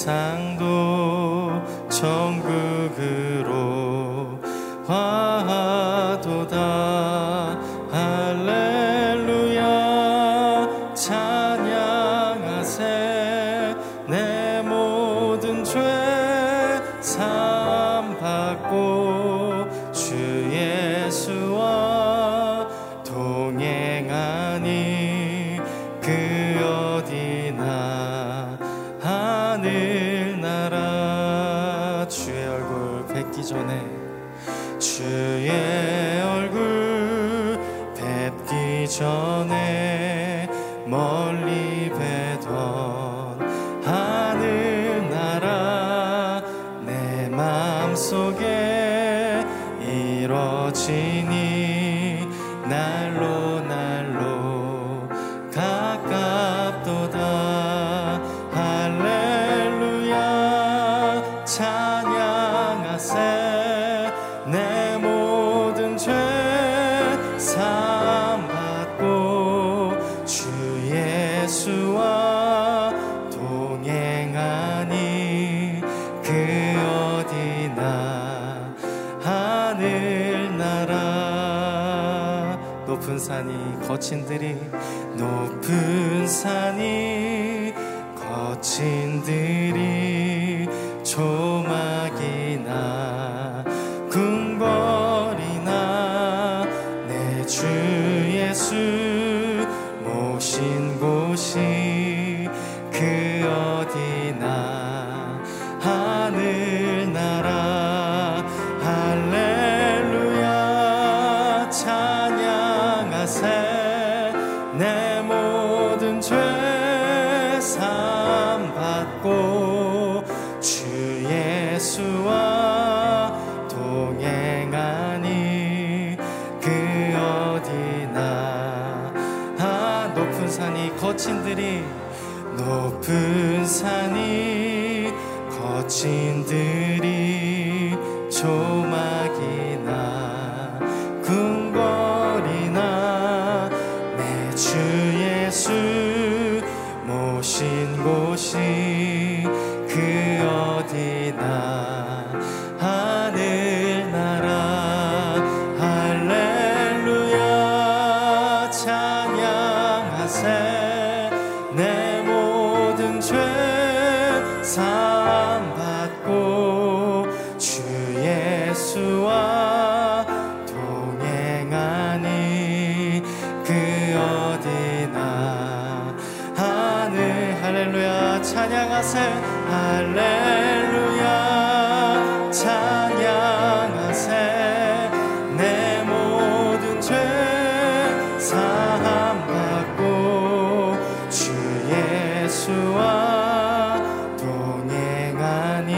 세상도 삶 받고 주 예수와 동행하니 그 어디나. 아 높은 산이 거친 들이 높은 산이 거친 들. 예수와 동행하니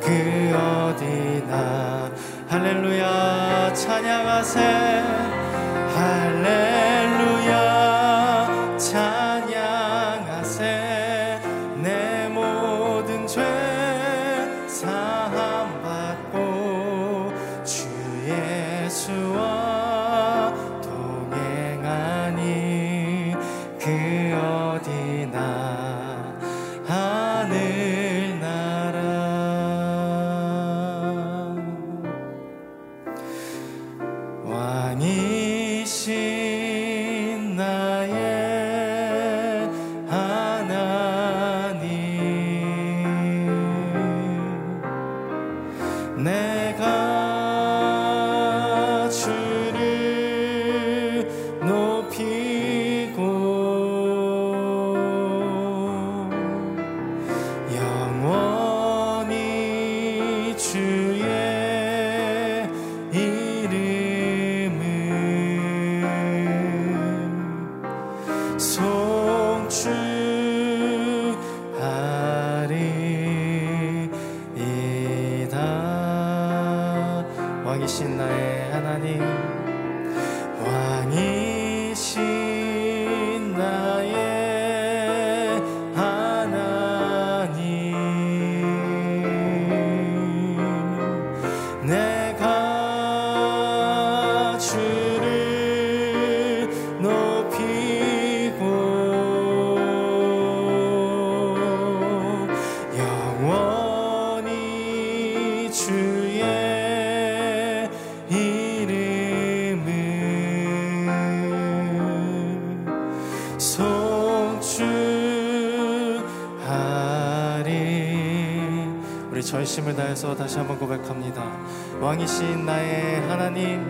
그 어디나. 할렐루야 찬양하세요. 계신 나의 하나님. 다시 한번 고백합니다. 왕이신 나의 하나님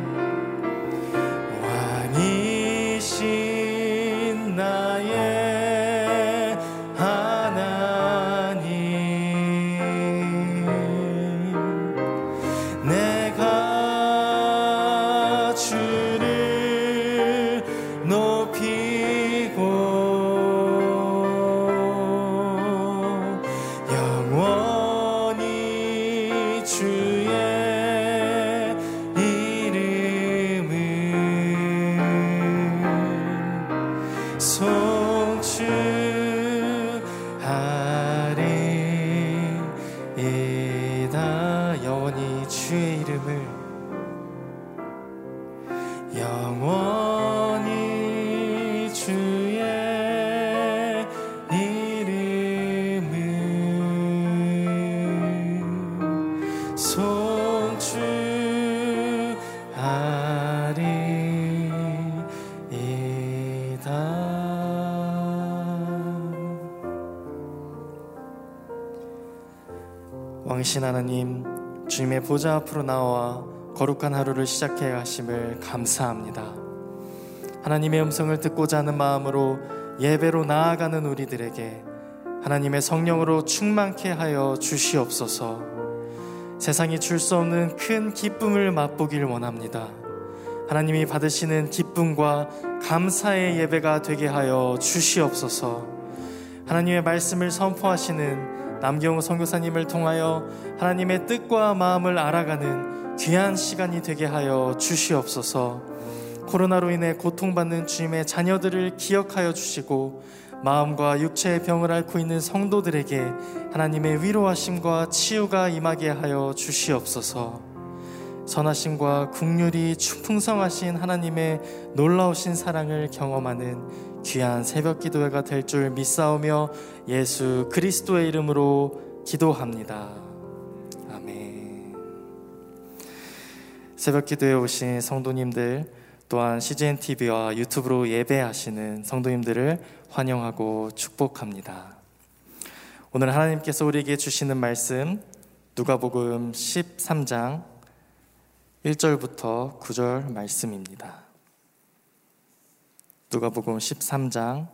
왕신 하나님 주님의 보좌 앞으로 나와 거룩한 하루를 시작해 가심을 감사합니다. 하나님의 음성을 듣고자 하는 마음으로 예배로 나아가는 우리들에게 하나님의 성령으로 충만케 하여 주시옵소서. 세상이 줄 수 없는 큰 기쁨을 맛보길 원합니다. 하나님이 받으시는 기쁨과 감사의 예배가 되게 하여 주시옵소서. 하나님의 말씀을 선포하시는 남경우 선교사님을 통하여 하나님의 뜻과 마음을 알아가는 귀한 시간이 되게 하여 주시옵소서. 코로나로 인해 고통받는 주님의 자녀들을 기억하여 주시고 마음과 육체의 병을 앓고 있는 성도들에게 하나님의 위로하심과 치유가 임하게 하여 주시옵소서. 선하심과 국률이 풍성하신 하나님의 놀라우신 사랑을 경험하는 귀한 새벽 기도회가 될 줄 믿사오며 예수 그리스도의 이름으로 기도합니다. 아멘. 새벽 기도에 오신 성도님들 또한 CGN TV와 유튜브로 예배하시는 성도님들을 환영하고 축복합니다. 오늘 하나님께서 우리에게 주시는 말씀 누가복음 13장 1절부터 9절 말씀입니다. 누가복음 13장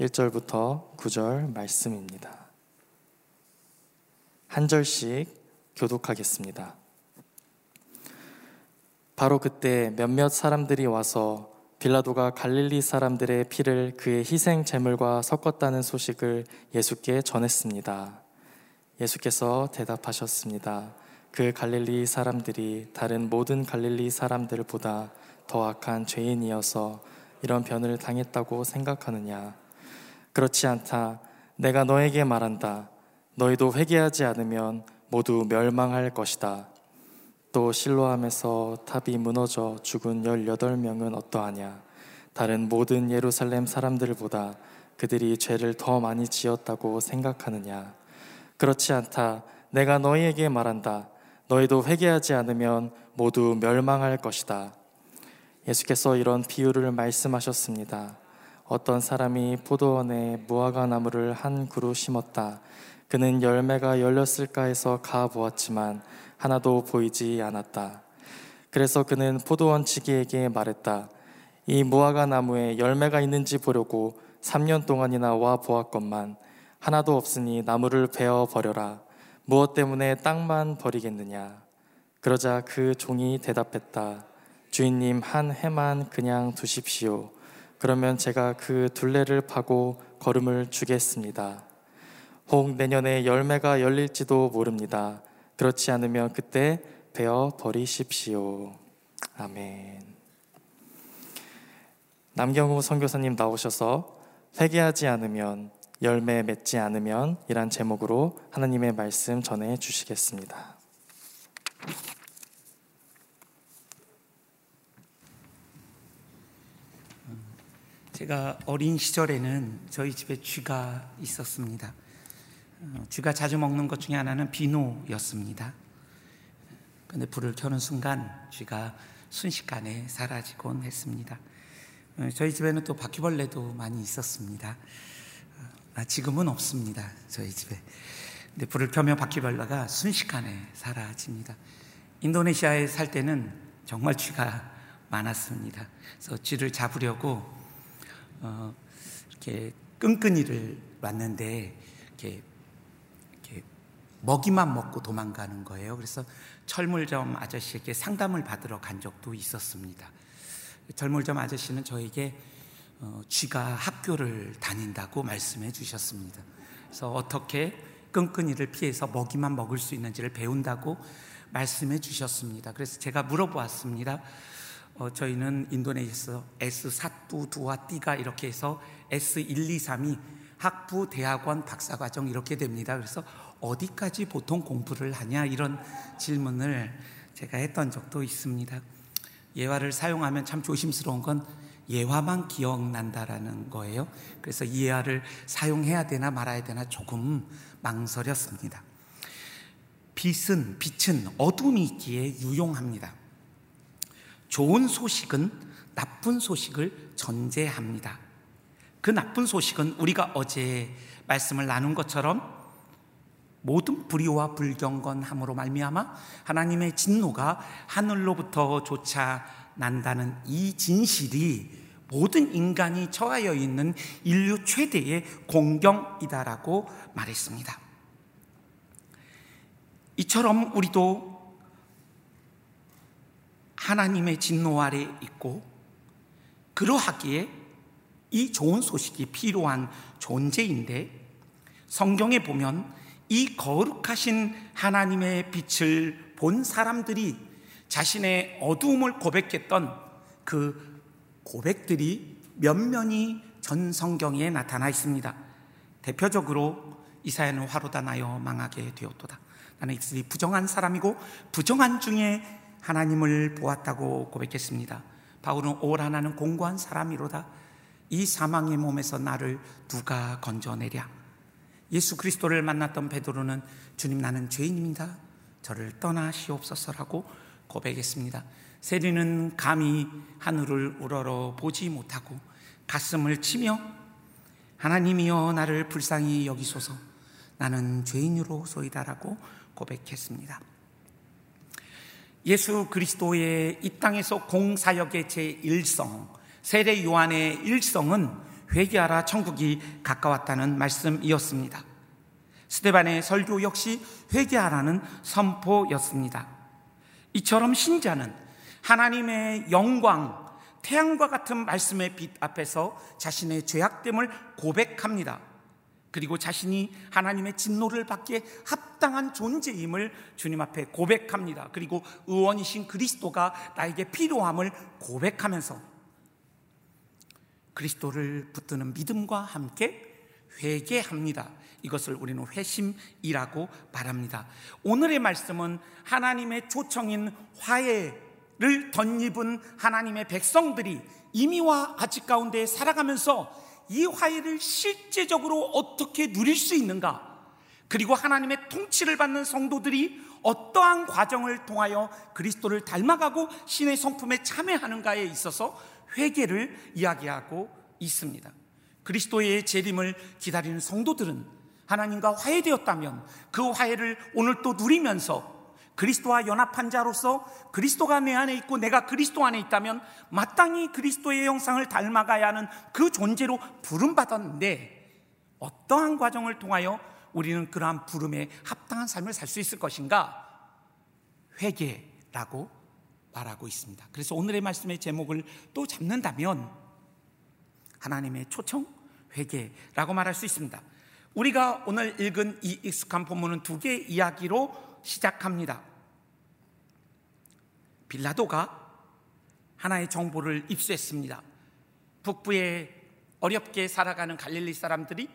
1절부터 9절 말씀입니다. 한 절씩 교독하겠습니다. 바로 그때 몇몇 사람들이 와서 빌라도가 갈릴리 사람들의 피를 그의 희생 제물과 섞었다는 소식을 예수께 전했습니다. 예수께서 대답하셨습니다. 그 갈릴리 사람들이 다른 모든 갈릴리 사람들보다 더 악한 죄인이어서 이런 변을 당했다고 생각하느냐? 그렇지 않다. 내가 너에게 말한다. 너희도 회개하지 않으면 모두 멸망할 것이다. 또 실로암에서 탑이 무너져 죽은 18명은 어떠하냐? 다른 모든 예루살렘 사람들보다 그들이 죄를 더 많이 지었다고 생각하느냐? 그렇지 않다. 내가 너희에게 말한다. 너희도 회개하지 않으면 모두 멸망할 것이다. 예수께서 이런 비유를 말씀하셨습니다. 어떤 사람이 포도원에 무화과 나무를 한 그루 심었다. 그는 열매가 열렸을까 해서 가 보았지만 하나도 보이지 않았다. 그래서 그는 포도원 지기에게 말했다. 이 무화과 나무에 열매가 있는지 보려고 3년 동안이나 와 보았건만 하나도 없으니 나무를 베어 버려라. 무엇 때문에 땅만 버리겠느냐? 그러자 그 종이 대답했다. 주인님 한 해만 그냥 두십시오. 그러면 제가 그 둘레를 파고 걸음을 주겠습니다. 혹 내년에 열매가 열릴지도 모릅니다. 그렇지 않으면 그때 베어 버리십시오. 아멘. 남경우 선교사님 나오셔서 회개하지 않으면 열매 맺지 않으면 이란 제목으로 하나님의 말씀 전해 주시겠습니다. 제가 어린 시절에는 저희 집에 쥐가 있었습니다. 어, 쥐가 자주 먹는 것 중에 하나는 비누였습니다. 근데 불을 켜는 순간 쥐가 순식간에 사라지곤 했습니다. 어, 저희 집에는 또 바퀴벌레도 많이 있었습니다. 아, 지금은 없습니다. 저희 집에. 근데 불을 켜면 바퀴벌레가 순식간에 사라집니다. 인도네시아에 살 때는 정말 쥐가 많았습니다. 그래서 쥐를 잡으려고 어, 이렇게 끈끈이를 놨는데 이렇게, 이렇게 먹이만 먹고 도망가는 거예요. 그래서 철물점 아저씨에게 상담을 받으러 간 적도 있었습니다. 철물점 아저씨는 저에게 어, 쥐가 학교를 다닌다고 말씀해 주셨습니다. 그래서 어떻게 끈끈이를 피해서 먹이만 먹을 수 있는지를 배운다고 말씀해 주셨습니다. 그래서 제가 물어보았습니다. 어, 저희는 인도네시아에서 S4뚜 두와 띠가 이렇게 해서 S1, 2, 3이 학부, 대학원, 박사과정 이렇게 됩니다. 그래서 어디까지 보통 공부를 하냐 이런 질문을 제가 했던 적도 있습니다. 예화를 사용하면 참 조심스러운 건 예화만 기억난다라는 거예요. 그래서 이 예화를 사용해야 되나 말아야 되나 조금 망설였습니다. 빛은 빛은 어둠이 있기에 유용합니다. 좋은 소식은 나쁜 소식을 전제합니다. 그 나쁜 소식은 우리가 어제 말씀을 나눈 것처럼 모든 불의와 불경건함으로 말미암아 하나님의 진노가 하늘로부터 조차 난다는 이 진실이 모든 인간이 처하여 있는 인류 최대의 공경이다라고 말했습니다. 이처럼 우리도 하나님의 진노 아래 있고 그러하기에 이 좋은 소식이 필요한 존재인데 성경에 보면 이 거룩하신 하나님의 빛을 본 사람들이 자신의 어두움을 고백했던 그 고백들이 면면이 전 성경에 나타나 있습니다. 대표적으로 이사야는 화로 다 나여 망하게 되었도다. 나는 이슬이 부정한 사람이고 부정한 중에 하나님을 보았다고 고백했습니다. 바울은 올 하나는 공고한 사람이로다. 이 사망의 몸에서 나를 누가 건져내랴. 예수 그리스도를 만났던 베드로는 주님 나는 죄인입니다. 저를 떠나시옵소서라고 고백했습니다. 세리는 감히 하늘을 우러러 보지 못하고 가슴을 치며 하나님이여 나를 불쌍히 여기소서 나는 죄인으로 소이다라고 고백했습니다. 예수 그리스도의 이 땅에서 공사역의 제1성 세례 요한의 1성은 회개하라 천국이 가까웠다는 말씀이었습니다. 스테반의 설교 역시 회개하라는 선포였습니다. 이처럼 신자는 하나님의 영광, 태양과 같은 말씀의 빛 앞에서 자신의 죄악됨을 고백합니다. 그리고 자신이 하나님의 진노를 받기에 합당한 존재임을 주님 앞에 고백합니다. 그리고 의원이신 그리스도가 나에게 필요함을 고백하면서 그리스도를 붙드는 믿음과 함께 회개합니다. 이것을 우리는 회심이라고 말합니다. 오늘의 말씀은 하나님의 초청인 화해를 덧입은 하나님의 백성들이 이미와 아직 가운데 살아가면서 이 화해를 실제적으로 어떻게 누릴 수 있는가? 그리고 하나님의 통치를 받는 성도들이 어떠한 과정을 통하여 그리스도를 닮아가고 신의 성품에 참여하는가에 있어서 회개를 이야기하고 있습니다. 그리스도의 재림을 기다리는 성도들은 하나님과 화해되었다면 그 화해를 오늘 또 누리면서 그리스도와 연합한 자로서 그리스도가 내 안에 있고 내가 그리스도 안에 있다면 마땅히 그리스도의 형상을 닮아가야 하는 그 존재로 부름받았는데 어떠한 과정을 통하여 우리는 그러한 부름에 합당한 삶을 살 수 있을 것인가? 회개라고 말하고 있습니다. 그래서 오늘의 말씀의 제목을 또 잡는다면 하나님의 초청 회개라고 말할 수 있습니다. 우리가 오늘 읽은 이 익숙한 본문은 두 개의 이야기로 시작합니다. 빌라도가 하나의 정보를 입수했습니다. 북부에 어렵게 살아가는 갈릴리 사람들이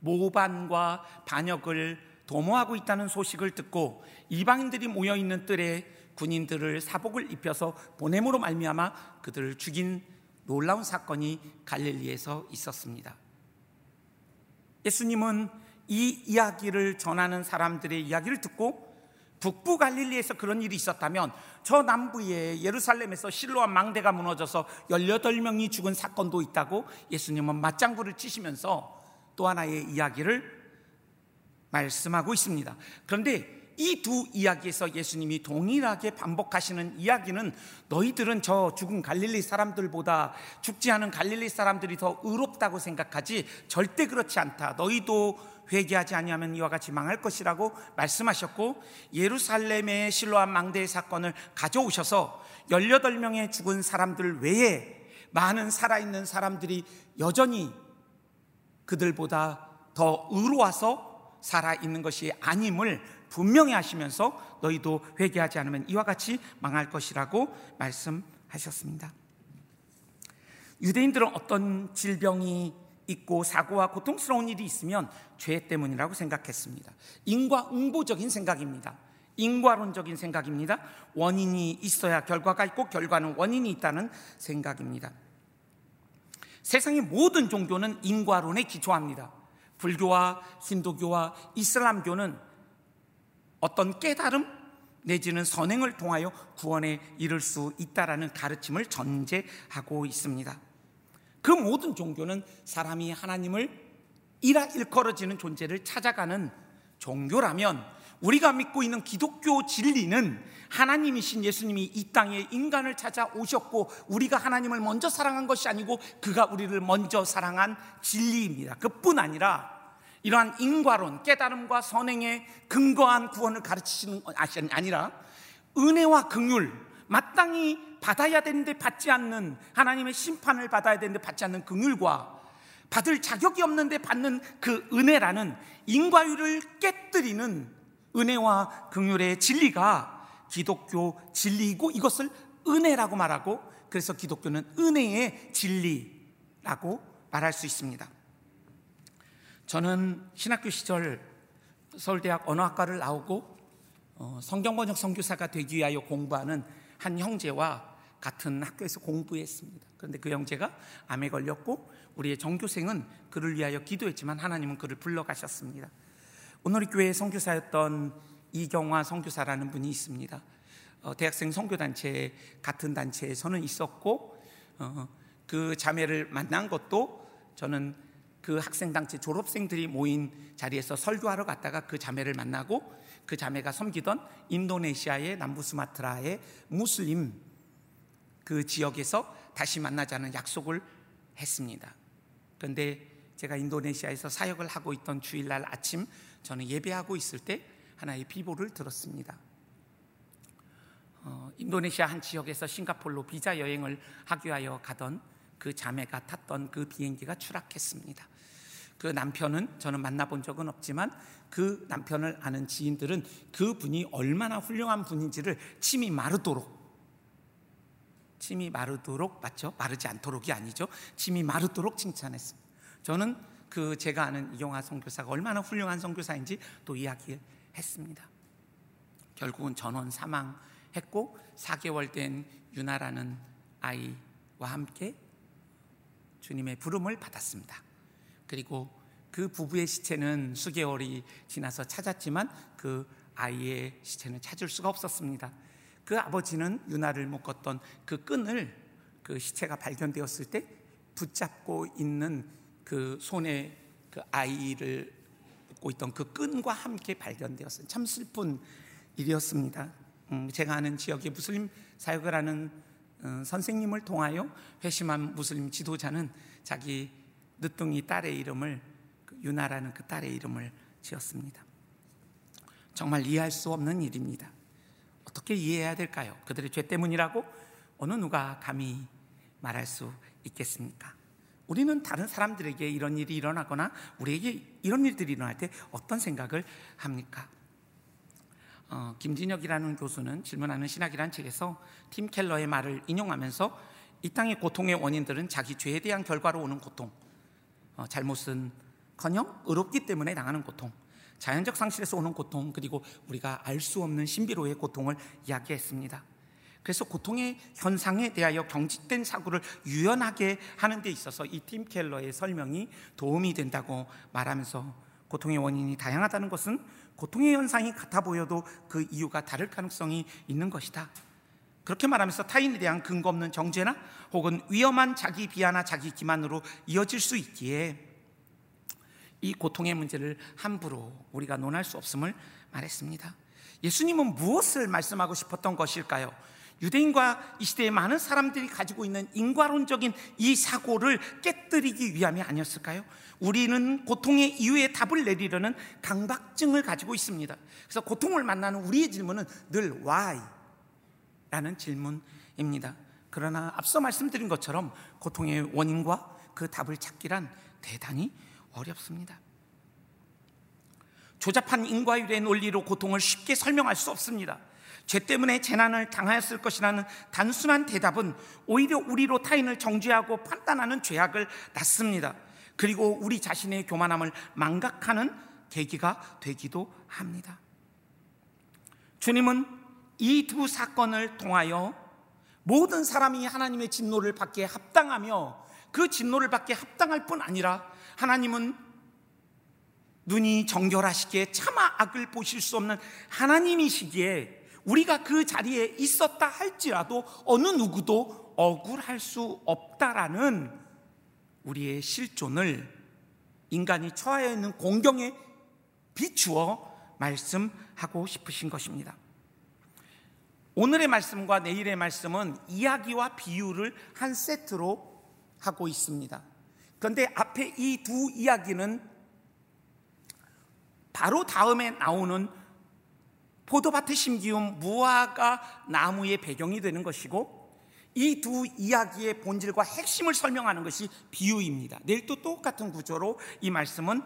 모반과 반역을 도모하고 있다는 소식을 듣고 이방인들이 모여 있는 뜰에 군인들을 사복을 입혀서 보냄으로 말미암아 그들을 죽인 놀라운 사건이 갈릴리에서 있었습니다. 예수님은 이 이야기를 전하는 사람들의 이야기를 듣고 북부 갈릴리에서 그런 일이 있었다면 저 남부의 예루살렘에서 실로암 망대가 무너져서 18명이 죽은 사건도 있다고 예수님은 맞장구를 치시면서 또 하나의 이야기를 말씀하고 있습니다. 그런데 이 두 이야기에서 예수님이 동일하게 반복하시는 이야기는 너희들은 저 죽은 갈릴리 사람들보다 죽지 않은 갈릴리 사람들이 더 의롭다고 생각하지 절대 그렇지 않다. 너희도 회개하지 아니하면 이와 같이 망할 것이라고 말씀하셨고 예루살렘의 실로암 망대의 사건을 가져오셔서 18명의 죽은 사람들 외에 많은 살아있는 사람들이 여전히 그들보다 더 의로워서 살아있는 것이 아님을 분명히 하시면서 너희도 회개하지 않으면 이와 같이 망할 것이라고 말씀하셨습니다. 유대인들은 어떤 질병이 있고 사고와 고통스러운 일이 있으면 죄 때문이라고 생각했습니다. 인과응보적인 생각입니다. 인과론적인 생각입니다. 원인이 있어야 결과가 있고 결과는 원인이 있다는 생각입니다. 세상의 모든 종교는 인과론에 기초합니다. 불교와 힌두교와 이슬람교는 어떤 깨달음 내지는 선행을 통하여 구원에 이를 수 있다라는 가르침을 전제하고 있습니다. 그 모든 종교는 사람이 하나님을 일하 일컬어지는 존재를 찾아가는 종교라면 우리가 믿고 있는 기독교 진리는 하나님이신 예수님이 이 땅에 인간을 찾아오셨고 우리가 하나님을 먼저 사랑한 것이 아니고 그가 우리를 먼저 사랑한 진리입니다. 그뿐 아니라 이러한 인과론, 깨달음과 선행에 근거한 구원을 가르치시는 것이 아니라 은혜와 긍휼, 마땅히 받아야 되는데 받지 않는 하나님의 심판을 받아야 되는데 받지 않는 긍휼과 받을 자격이 없는데 받는 그 은혜라는 인과율을 깨뜨리는 은혜와 긍휼의 진리가 기독교 진리이고 이것을 은혜라고 말하고 그래서 기독교는 은혜의 진리라고 말할 수 있습니다. 저는 신학교 시절 서울대학 언어학과를 나오고 어, 성경번역 선교사가 되기 위하여 공부하는 한 형제와 같은 학교에서 공부했습니다. 그런데 그 형제가 암에 걸렸고 우리의 전교생은 그를 위하여 기도했지만 하나님은 그를 불러가셨습니다. 오늘 교회 선교사였던 이경화 선교사라는 분이 있습니다. 어, 대학생 선교단체 같은 단체에서는 있었고 어, 그 자매를 만난 것도 저는 그 학생 단체 졸업생들이 모인 자리에서 설교하러 갔다가 그 자매를 만나고 그 자매가 섬기던 인도네시아의 남부 스마트라의 무슬림 그 지역에서 다시 만나자는 약속을 했습니다. 그런데 제가 인도네시아에서 사역을 하고 있던 주일날 아침 저는 예배하고 있을 때 하나의 비보를 들었습니다. 어, 인도네시아 한 지역에서 싱가폴로 비자 여행을 하기 위하여 가던 그 자매가 탔던 그 비행기가 추락했습니다. 그 남편은 저는 만나본 적은 없지만 그 남편을 아는 지인들은 그 분이 얼마나 훌륭한 분인지를 침이 마르도록 침이 마르도록 맞죠? 마르지 않도록이 아니죠. 침이 마르도록 칭찬했습니다. 저는 그 제가 아는 이경화 선교사가 얼마나 훌륭한 선교사인지 또 이야기했습니다. 결국은 전원 사망했고 4개월 된 유나라는 아이와 함께 주님의 부름을 받았습니다. 그리고 그 부부의 시체는 수개월이 지나서 찾았지만 그 아이의 시체는 찾을 수가 없었습니다. 그 아버지는 유나를 묶었던 그 끈을 그 시체가 발견되었을 때 붙잡고 있는 그 손에 그 아이를 묶고 있던 그 끈과 함께 발견되었어요. 참 슬픈 일이었습니다. 음, 제가 아는 지역의 무슬림 사역을 하는 어, 선생님을 통하여 회심한 무슬림 지도자는 자기 늦둥이 딸의 이름을 그 유나라는 그 딸의 이름을 지었습니다. 정말 이해할 수 없는 일입니다. 어떻게 이해해야 될까요? 그들의 죄 때문이라고 어느 누가 감히 말할 수 있겠습니까? 우리는 다른 사람들에게 이런 일이 일어나거나 우리에게 이런 일들이 일어날 때 어떤 생각을 합니까? 어, 김진혁이라는 교수는 질문하는 신학이란 책에서 팀 켈러의 말을 인용하면서 이 땅의 고통의 원인들은 자기 죄에 대한 결과로 오는 고통, 어, 잘못은 커녕 의롭기 때문에 당하는 고통, 자연적 상실에서 오는 고통, 그리고 우리가 알 수 없는 신비로의 고통을 이야기했습니다. 그래서 고통의 현상에 대하여 경직된 사고를 유연하게 하는 데 있어서 이 팀 켈러의 설명이 도움이 된다고 말하면서 고통의 원인이 다양하다는 것은 고통의 현상이 같아 보여도 그 이유가 다를 가능성이 있는 것이다. 그렇게 말하면서 타인에 대한 근거 없는 정죄나 혹은 위험한 자기 비하나 자기 기만으로 이어질 수 있기에 이 고통의 문제를 함부로 우리가 논할 수 없음을 말했습니다. 예수님은 무엇을 말씀하고 싶었던 것일까요? 유대인과 이 시대의 많은 사람들이 가지고 있는 인과론적인 이 사고를 깨뜨리기 위함이 아니었을까요? 우리는 고통의 이유에 답을 내리려는 강박증을 가지고 있습니다. 그래서 고통을 만나는 우리의 질문은 늘 why? 라는 질문입니다. 그러나 앞서 말씀드린 것처럼 고통의 원인과 그 답을 찾기란 대단히 어렵습니다. 조잡한 인과율의 논리로 고통을 쉽게 설명할 수 없습니다. 죄 때문에 재난을 당하였을 것이라는 단순한 대답은 오히려 우리로 타인을 정죄하고 판단하는 죄악을 낳습니다. 그리고 우리 자신의 교만함을 망각하는 계기가 되기도 합니다. 주님은 이 두 사건을 통하여 모든 사람이 하나님의 진노를 받기에 합당하며 그 진노를 받기에 합당할 뿐 아니라 하나님은 눈이 정결하시기에 차마 악을 보실 수 없는 하나님이시기에 우리가 그 자리에 있었다 할지라도 어느 누구도 억울할 수 없다라는 우리의 실존을 인간이 처하여 있는 공경에 비추어 말씀하고 싶으신 것입니다. 오늘의 말씀과 내일의 말씀은 이야기와 비유를 한 세트로 하고 있습니다. 그런데 앞에 이 두 이야기는 바로 다음에 나오는 포도밭에 심기운 무화과 나무의 배경이 되는 것이고 이 두 이야기의 본질과 핵심을 설명하는 것이 비유입니다. 내일 또 똑같은 구조로 이 말씀은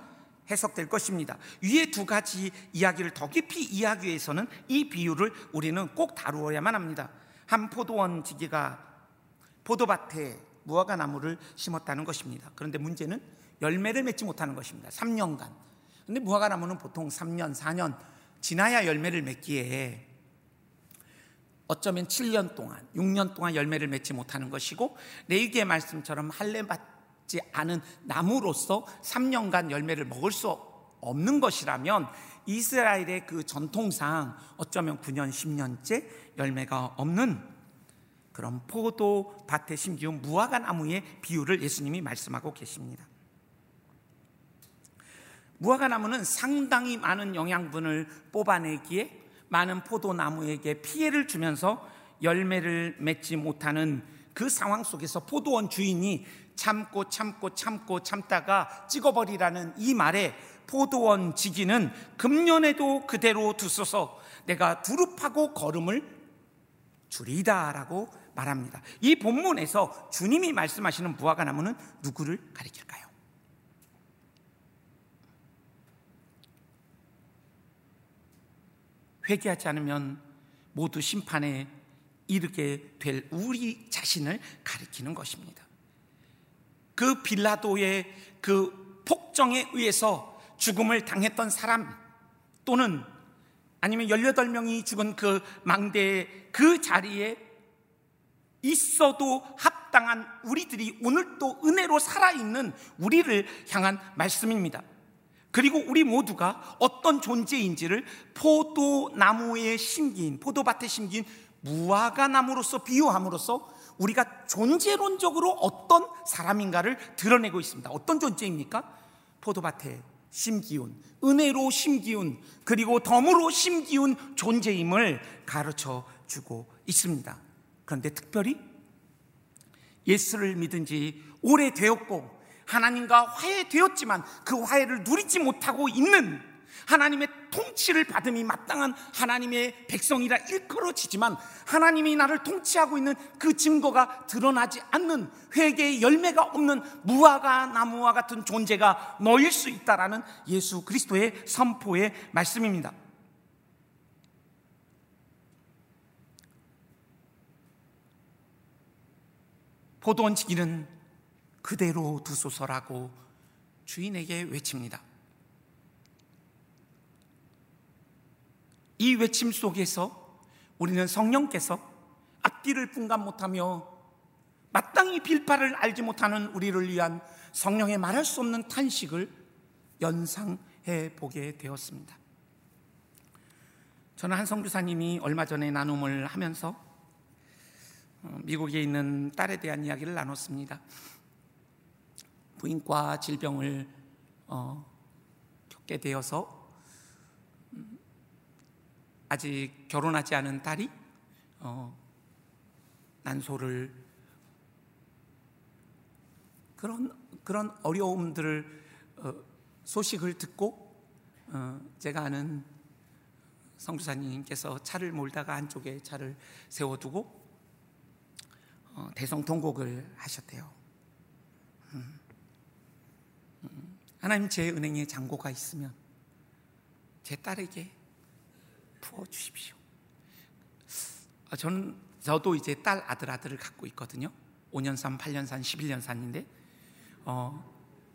해석될 것입니다. 위에 두 가지 이야기를 더 깊이 이야기 위해서는 이 비유를 우리는 꼭 다루어야만 합니다. 한 포도원 지기가 포도밭에 무화과 나무를 심었다는 것입니다. 그런데 문제는 열매를 맺지 못하는 것입니다. 3년간. 근데 무화과 나무는 보통 3년, 4년 지나야 열매를 맺기에 어쩌면 7년 동안, 6년 동안 열매를 맺지 못하는 것이고 레이기의 말씀처럼 할례 받지 않은 나무로서 3년간 열매를 먹을 수 없는 것이라면 이스라엘의 그 전통상 어쩌면 9년, 10년째 열매가 없는 그런 포도밭에 심기운 무화과 나무의 비유를 예수님이 말씀하고 계십니다. 무화과 나무는 상당히 많은 영양분을 뽑아내기에 많은 포도나무에게 피해를 주면서 열매를 맺지 못하는 그 상황 속에서 포도원 주인이 참고 참고 참고 참다가 찍어버리라는 이 말에 포도원 지기는 금년에도 그대로 두소서 내가 두릅하고 걸음을 줄이다라고 말합니다. 이 본문에서 주님이 말씀하시는 무화과 나무는 누구를 가리킬까요? 회개하지 않으면 모두 심판에 이르게 될 우리 자신을 가리키는 것입니다. 그 빌라도의 그 폭정에 의해서 죽음을 당했던 사람 또는 아니면 18명이 죽은 그 망대의 그 자리에 있어도 합당한 우리들이 오늘 또 은혜로 살아있는 우리를 향한 말씀입니다. 그리고 우리 모두가 어떤 존재인지를 포도나무에 심긴, 포도밭에 심긴 무화과 나무로서 비유함으로써 우리가 존재론적으로 어떤 사람인가를 드러내고 있습니다. 어떤 존재입니까? 포도밭에 심기운, 은혜로 심기운, 그리고 덤으로 심기운 존재임을 가르쳐 주고 있습니다. 그런데 특별히 예수를 믿은 지 오래되었고 하나님과 화해되었지만 그 화해를 누리지 못하고 있는 하나님의 통치를 받음이 마땅한 하나님의 백성이라 일컬어지지만 하나님이 나를 통치하고 있는 그 증거가 드러나지 않는 회개의 열매가 없는 무화과 나무와 같은 존재가 너일 수 있다라는 예수 그리스도의 선포의 말씀입니다. 포도원 지기는 그대로 두소서라고 주인에게 외칩니다. 이 외침 속에서 우리는 성령께서 앞뒤를 분간 못하며 마땅히 빌파를 알지 못하는 우리를 위한 성령의 말할 수 없는 탄식을 연상해 보게 되었습니다. 저는 한 성교사님이 얼마 전에 나눔을 하면서 어, 미국에 있는 딸에 대한 이야기를 나눴습니다. 부인과 질병을 어, 되어서 음, 아직 결혼하지 않은 딸이 어, 난소를 그런 그런 어려움들을 어, 소식을 듣고 어, 제가 아는 성주사님께서 차를 몰다가 한쪽에 차를 세워두고 어, 대성 통곡을 하셨대요. 음. 음. 하나님 제 은행에 잔고가 있으면 제 딸에게 부어 주십시오. 아, 저는 저도 이제 딸 아들 아들을 갖고 있거든요. 5년 산, 8년 산, 11년 산인데 어,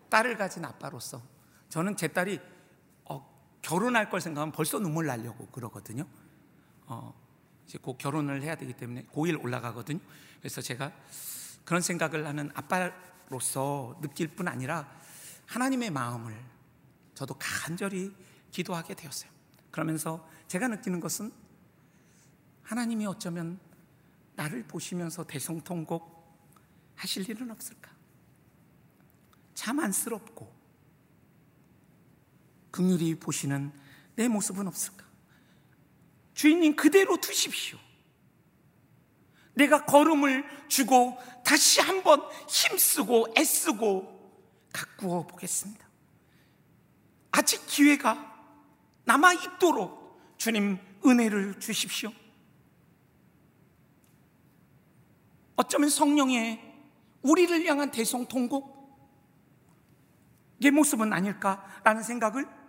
딸을 가진 아빠로서 저는 제 딸이 어, 결혼할 걸 생각하면 벌써 눈물 나려고 그러거든요. 어, 이제 곧 결혼을 해야 되기 때문에 고1 올라가거든요. 그래서 제가 그런 생각을 하는 아빠로서 느낄 뿐 아니라 하나님의 마음을 저도 간절히 기도하게 되었어요. 그러면서 제가 느끼는 것은 하나님이 어쩌면 나를 보시면서 대성통곡 하실 일은 없을까? 참 안쓰럽고 긍휼히 보시는 내 모습은 없을까? 주인님 그대로 두십시오. 내가 걸음을 주고 다시 한번 힘쓰고 애쓰고 가꾸어 보겠습니다. 아직 기회가 남아 있도록 주님 은혜를 주십시오. 어쩌면 성령의 우리를 향한 대성 통곡 의 모습은 아닐까라는 생각을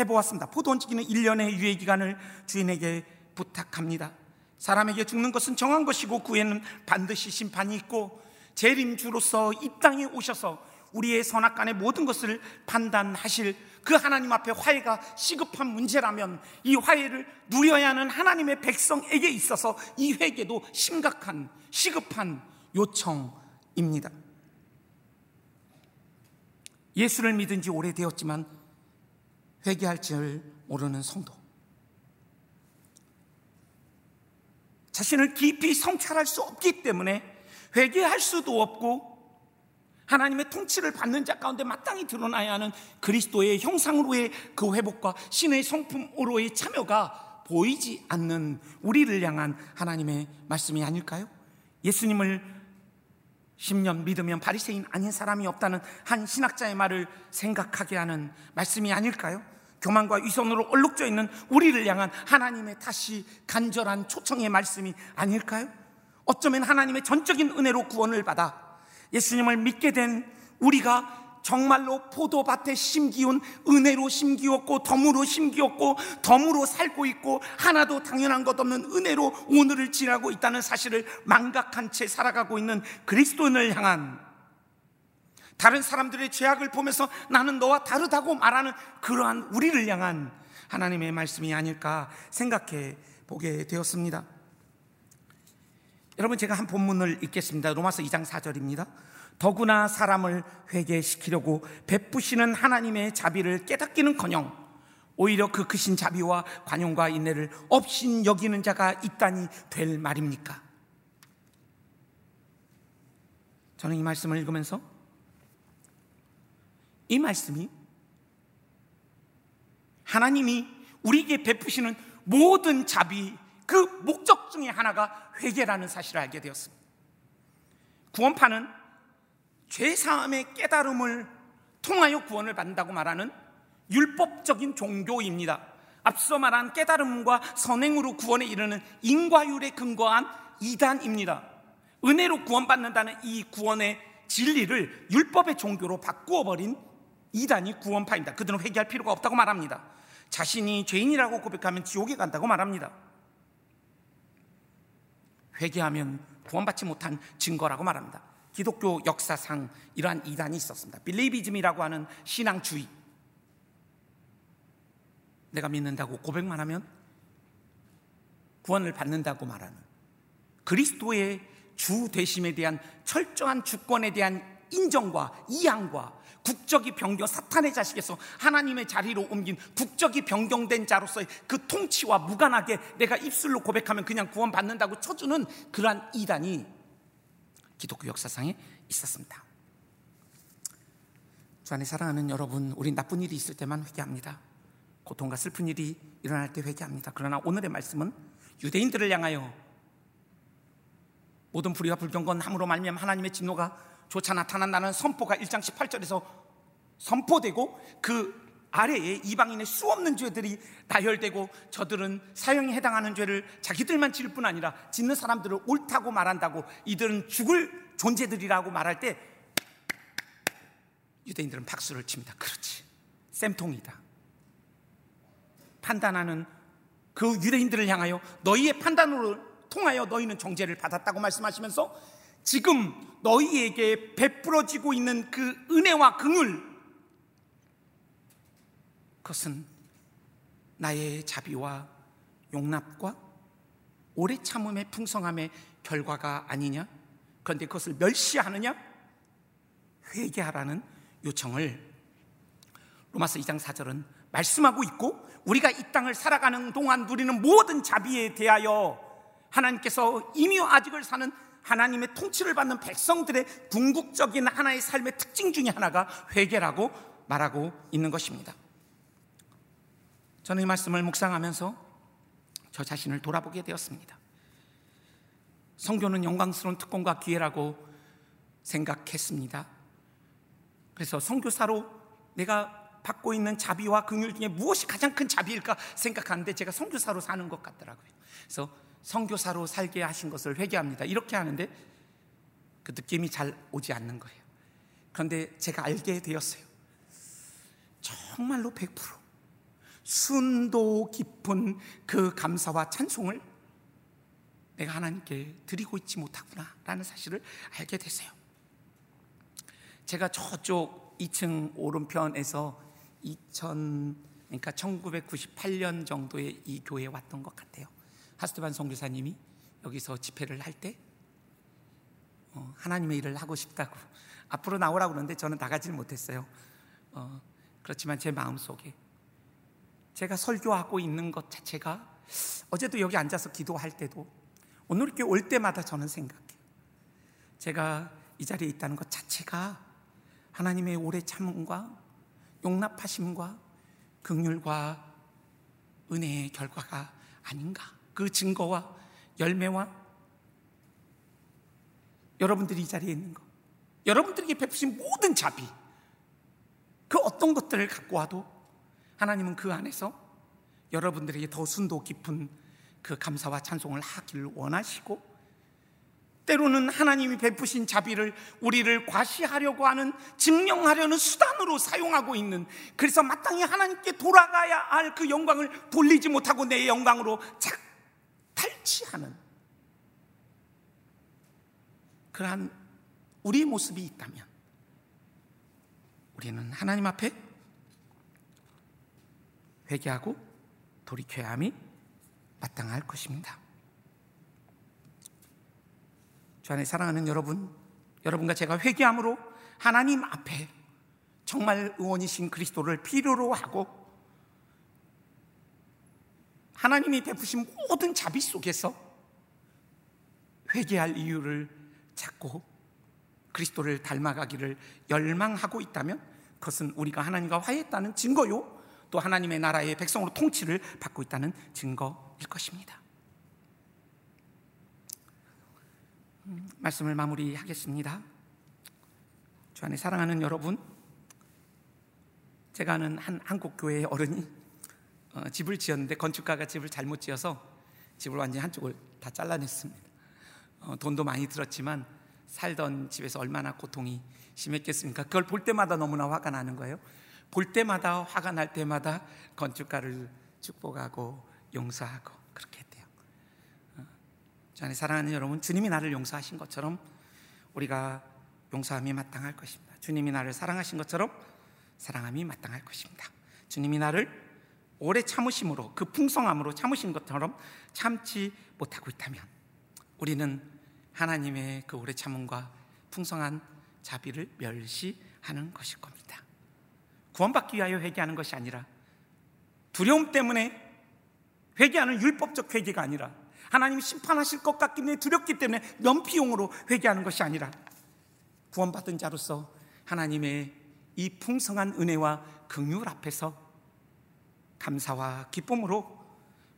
해보았습니다. 포도 얹기는 1년의 유예 기간을 주인에게 부탁합니다. 사람에게 죽는 것은 정한 것이고 그에는 반드시 심판이 있고 재림주로서 이 땅에 오셔서 우리의 선악간의 모든 것을 판단하실 그 하나님 앞에 화해가 시급한 문제라면 이 화해를 누려야 하는 하나님의 백성에게 있어서 이 회개도 심각한 시급한 요청입니다. 예수를 믿은 지 오래되었지만 회개할 줄 모르는 성도. 자신을 깊이 성찰할 수 없기 때문에 회개할 수도 없고 하나님의 통치를 받는 자 가운데 마땅히 드러나야 하는 그리스도의 형상으로의 그 회복과 신의 성품으로의 참여가 보이지 않는 우리를 향한 하나님의 말씀이 아닐까요? 예수님을 10년 믿으면 바리새인 아닌 사람이 없다는 한 신학자의 말을 생각하게 하는 말씀이 아닐까요? 교만과 위선으로 얼룩져 있는 우리를 향한 하나님의 다시 간절한 초청의 말씀이 아닐까요? 어쩌면 하나님의 전적인 은혜로 구원을 받아 예수님을 믿게 된 우리가 정말로 포도밭에 심기운 은혜로 심기었고 덤으로 심기었고 덤으로 살고 있고 하나도 당연한 것 없는 은혜로 오늘을 지나고 있다는 사실을 망각한 채 살아가고 있는 그리스도인을 향한 다른 사람들의 죄악을 보면서 나는 너와 다르다고 말하는 그러한 우리를 향한 하나님의 말씀이 아닐까 생각해 보게 되었습니다. 여러분 제가 한 본문을 읽겠습니다. 로마서 2장 4절입니다. 더구나 사람을 회개시키려고 베푸시는 하나님의 자비를 깨닫기는커녕 오히려 그 크신 자비와 관용과 인내를 없인 여기는 자가 있다니 될 말입니까? 저는 이 말씀을 읽으면서 이 말씀이 하나님이 우리에게 베푸시는 모든 자비 그 목적 중에 하나가 회개라는 사실을 알게 되었습니다. 구원파는 죄사함의 깨달음을 통하여 구원을 받는다고 말하는 율법적인 종교입니다. 앞서 말한 깨달음과 선행으로 구원에 이르는 인과율에 근거한 이단입니다. 은혜로 구원받는다는 이 구원의 진리를 율법의 종교로 바꾸어 버린 이단이 구원파입니다. 그들은 회개할 필요가 없다고 말합니다. 자신이 죄인이라고 고백하면 지옥에 간다고 말합니다. 회개하면 구원받지 못한 증거라고 말합니다. 기독교 역사상 이러한 이단이 있었습니다. 빌리비즘이라고 하는 신앙주의. 내가 믿는다고 고백만 하면 구원을 받는다고 말하는 그리스도의 주 되심에 대한 철저한 주권에 대한 인정과 이양과 국적이 변경 사탄의 자식에서 하나님의 자리로 옮긴 국적이 변경된 자로서의 그 통치와 무관하게 내가 입술로 고백하면 그냥 구원받는다고 쳐주는 그러한 이단이 기독교 역사상에 있었습니다. 주 안에 사랑하는 여러분, 우리 나쁜 일이 있을 때만 회개합니다. 고통과 슬픈 일이 일어날 때 회개합니다. 그러나 오늘의 말씀은 유대인들을 향하여 모든 불의와 불경건 함으로 말미암아 하나님의 진노가 조차 나타난다는 선포가 1장 18절에서 선포되고 그 아래에 이방인의 수 없는 죄들이 나열되고 저들은 사형에 해당하는 죄를 자기들만 지을 뿐 아니라 짓는 사람들을 옳다고 말한다고 이들은 죽을 존재들이라고 말할 때 유대인들은 박수를 칩니다. 그렇지. 쌤통이다. 판단하는 그 유대인들을 향하여 너희의 판단으로 통하여 너희는 정죄를 받았다고 말씀하시면서 지금 너희에게 베풀어지고 있는 그 은혜와 긍휼 그것은 나의 자비와 용납과 오래 참음의 풍성함의 결과가 아니냐? 그런데 그것을 멸시하느냐? 회개하라는 요청을 로마서 2장 4절은 말씀하고 있고 우리가 이 땅을 살아가는 동안 누리는 모든 자비에 대하여 하나님께서 이미 아직을 사는 하나님의 통치를 받는 백성들의 궁극적인 하나의 삶의 특징 중에 하나가 회개라고 말하고 있는 것입니다. 저는 이 말씀을 묵상하면서 저 자신을 돌아보게 되었습니다. 성교는 영광스러운 특권과 기회라고 생각했습니다. 그래서 성교사로 내가 받고 있는 자비와 긍휼 중에 무엇이 가장 큰 자비일까 생각하는데 제가 성교사로 사는 것 같더라고요. 그래서 성교사로 살게 하신 것을 회개합니다. 이렇게 하는데 그 느낌이 잘 오지 않는 거예요. 그런데 제가 알게 되었어요. 정말로 100% 순도 깊은 그 감사와 찬송을 내가 하나님께 드리고 있지 못하구나라는 사실을 알게 됐어요. 제가 저쪽 2층 오른편에서 2000 그러니까 1998년 정도에 이 교회에 왔던 것 같아요. 하스테반 선교사님이 여기서 집회를 할때 어, 하나님의 일을 하고 싶다고 앞으로 나오라고 그러는데 저는 나가질 못했어요. 어, 그렇지만 제 마음 속에 제가 설교하고 있는 것 자체가 어제도 여기 앉아서 기도할 때도 오늘 이렇게 올 때마다 저는 생각해요. 제가 이 자리에 있다는 것 자체가 하나님의 오래 참음과 용납하심과 극률과 은혜의 결과가 아닌가. 그 증거와 열매와 여러분들이 이 자리에 있는 것, 여러분들에게 베푸신 모든 자비, 그 어떤 것들을 갖고 와도 하나님은 그 안에서 여러분들에게 더 순도 깊은 그 감사와 찬송을 하기를 원하시고 때로는 하나님이 베푸신 자비를 우리를 과시하려고 하는 증명하려는 수단으로 사용하고 있는 그래서 마땅히 하나님께 돌아가야 할 그 영광을 돌리지 못하고 내 영광으로 착 탈취하는 그러한 우리의 모습이 있다면 우리는 하나님 앞에 회개하고 돌이켜야 함이 마땅할 것입니다. 주 안에 사랑하는 여러분, 여러분과 제가 회개함으로 하나님 앞에 정말 의원이신 그리스도를 필요로 하고 하나님이 베푸신 모든 자비 속에서 회개할 이유를 찾고 그리스도를 닮아가기를 열망하고 있다면 그것은 우리가 하나님과 화해했다는 증거요 또 하나님의 나라의 백성으로 통치를 받고 있다는 증거일 것입니다. 말씀을 마무리하겠습니다. 주 안에 사랑하는 여러분, 제가 아는 한 한국 교회의 어른이 어, 집을 지었는데 건축가가 집을 잘못 지어서 집을 완전히 한쪽을 다 잘라냈습니다. 어, 돈도 많이 들었지만 살던 집에서 얼마나 고통이 심했겠습니까? 그걸 볼 때마다 너무나 화가 나는 거예요. 볼 때마다 화가 날 때마다 건축가를 축복하고 용서하고 그렇게 주 안에 사랑하는 여러분, 주님이 나를 용서하신 것처럼 우리가 용서함이 마땅할 것입니다. 주님이 나를 사랑하신 것처럼 사랑함이 마땅할 것입니다. 주님이 나를 오래 참으심으로 그 풍성함으로 참으신 것처럼 참지 못하고 있다면 우리는 하나님의 그 오래 참음과 풍성한 자비를 멸시하는 것일 겁니다. 구원받기 위하여 회개하는 것이 아니라 두려움 때문에 회개하는 율법적 회개가 아니라 하나님이 심판하실 것 같기 때문에 두렵기 때문에 면피용으로 회개하는 것이 아니라 구원받은 자로서 하나님의 이 풍성한 은혜와 긍휼 앞에서 감사와 기쁨으로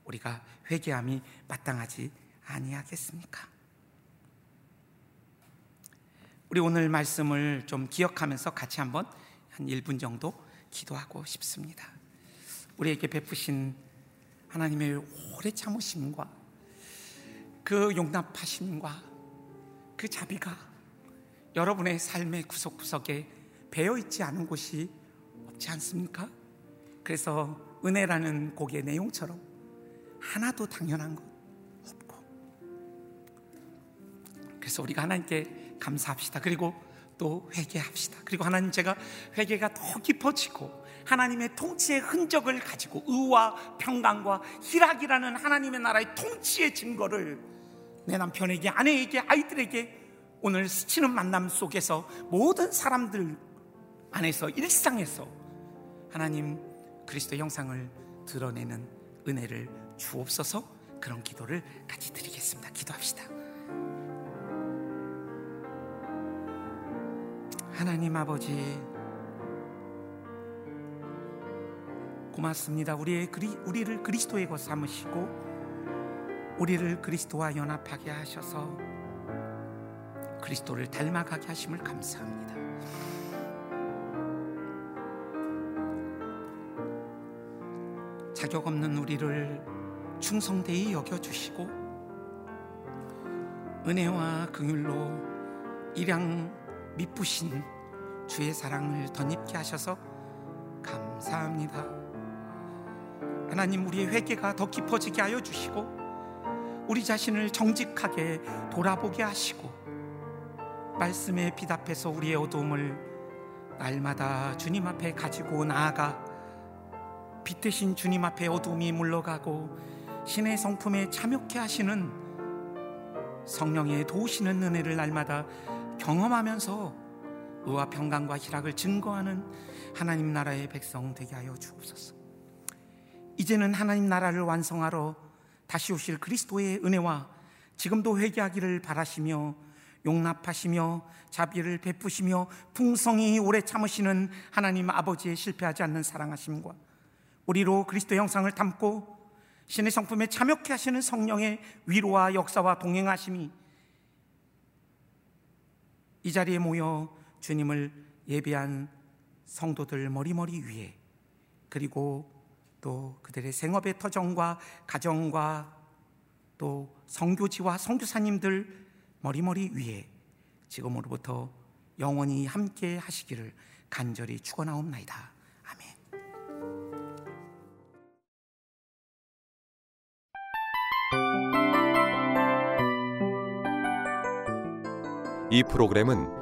우리가 회개함이 마땅하지 아니하겠습니까? 우리 오늘 말씀을 좀 기억하면서 같이 한번 한 1분 정도 기도하고 싶습니다. 우리에게 베푸신 하나님의 오래 참으심과 그 용납하심과 그 자비가 여러분의 삶의 구석구석에 배어 있지 않은 곳이 없지 않습니까? 그래서 은혜라는 곡의 내용처럼 하나도 당연한 것 없고 그래서 우리가 하나님께 감사합시다. 그리고 또 회개합시다. 그리고 하나님 제가 회개가 더 깊어지고 하나님의 통치의 흔적을 가지고 의와 평강과 희락이라는 하나님의 나라의 통치의 증거를 내 남편에게 아내에게 아이들에게 오늘 스치는 만남 속에서 모든 사람들 안에서 일상에서 하나님 그리스도 형상을 드러내는 은혜를 주옵소서 그런 기도를 같이 드리겠습니다. 기도합시다. 하나님 아버지 고맙습니다. 우리의 그리, 우리를 그리스도의 것 삼으시고 우리를 그리스도와 연합하게 하셔서 그리스도를 닮아가게 하심을 감사합니다. 자격 없는 우리를 충성되이 여겨 주시고 은혜와 긍휼로 일양 미쁘신 주의 사랑을 덧입게 하셔서 감사합니다. 하나님 우리의 회개가 더 깊어지게 하여 주시고 우리 자신을 정직하게 돌아보게 하시고 말씀에 비답해서 우리의 어두움을 날마다 주님 앞에 가지고 나아가 빛 대신 주님 앞에 어둠이 물러가고 신의 성품에 참여케 하시는 성령의 도우시는 은혜를 날마다 경험하면서 의와 평강과 희락을 증거하는 하나님 나라의 백성 되게 하여 주옵소서. 이제는 하나님 나라를 완성하러 다시 오실 그리스도의 은혜와 지금도 회개하기를 바라시며 용납하시며 자비를 베푸시며 풍성히 오래 참으시는 하나님 아버지의 실패하지 않는 사랑하심과 우리로 그리스도 형상을 담고 신의 성품에 참여케 하시는 성령의 위로와 역사와 동행하심이 이 자리에 모여 주님을 예배한 성도들 머리머리 위에 그리고 또 그들의 생업의 터전과 가정과 또 성교지와 성교사님들 머리머리 위에 지금으로부터 영원히 함께 하시기를 간절히 축원하옵나이다. 아멘. 이 프로그램은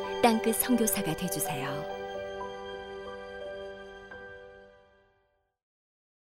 땅끝 성교사가 되주세요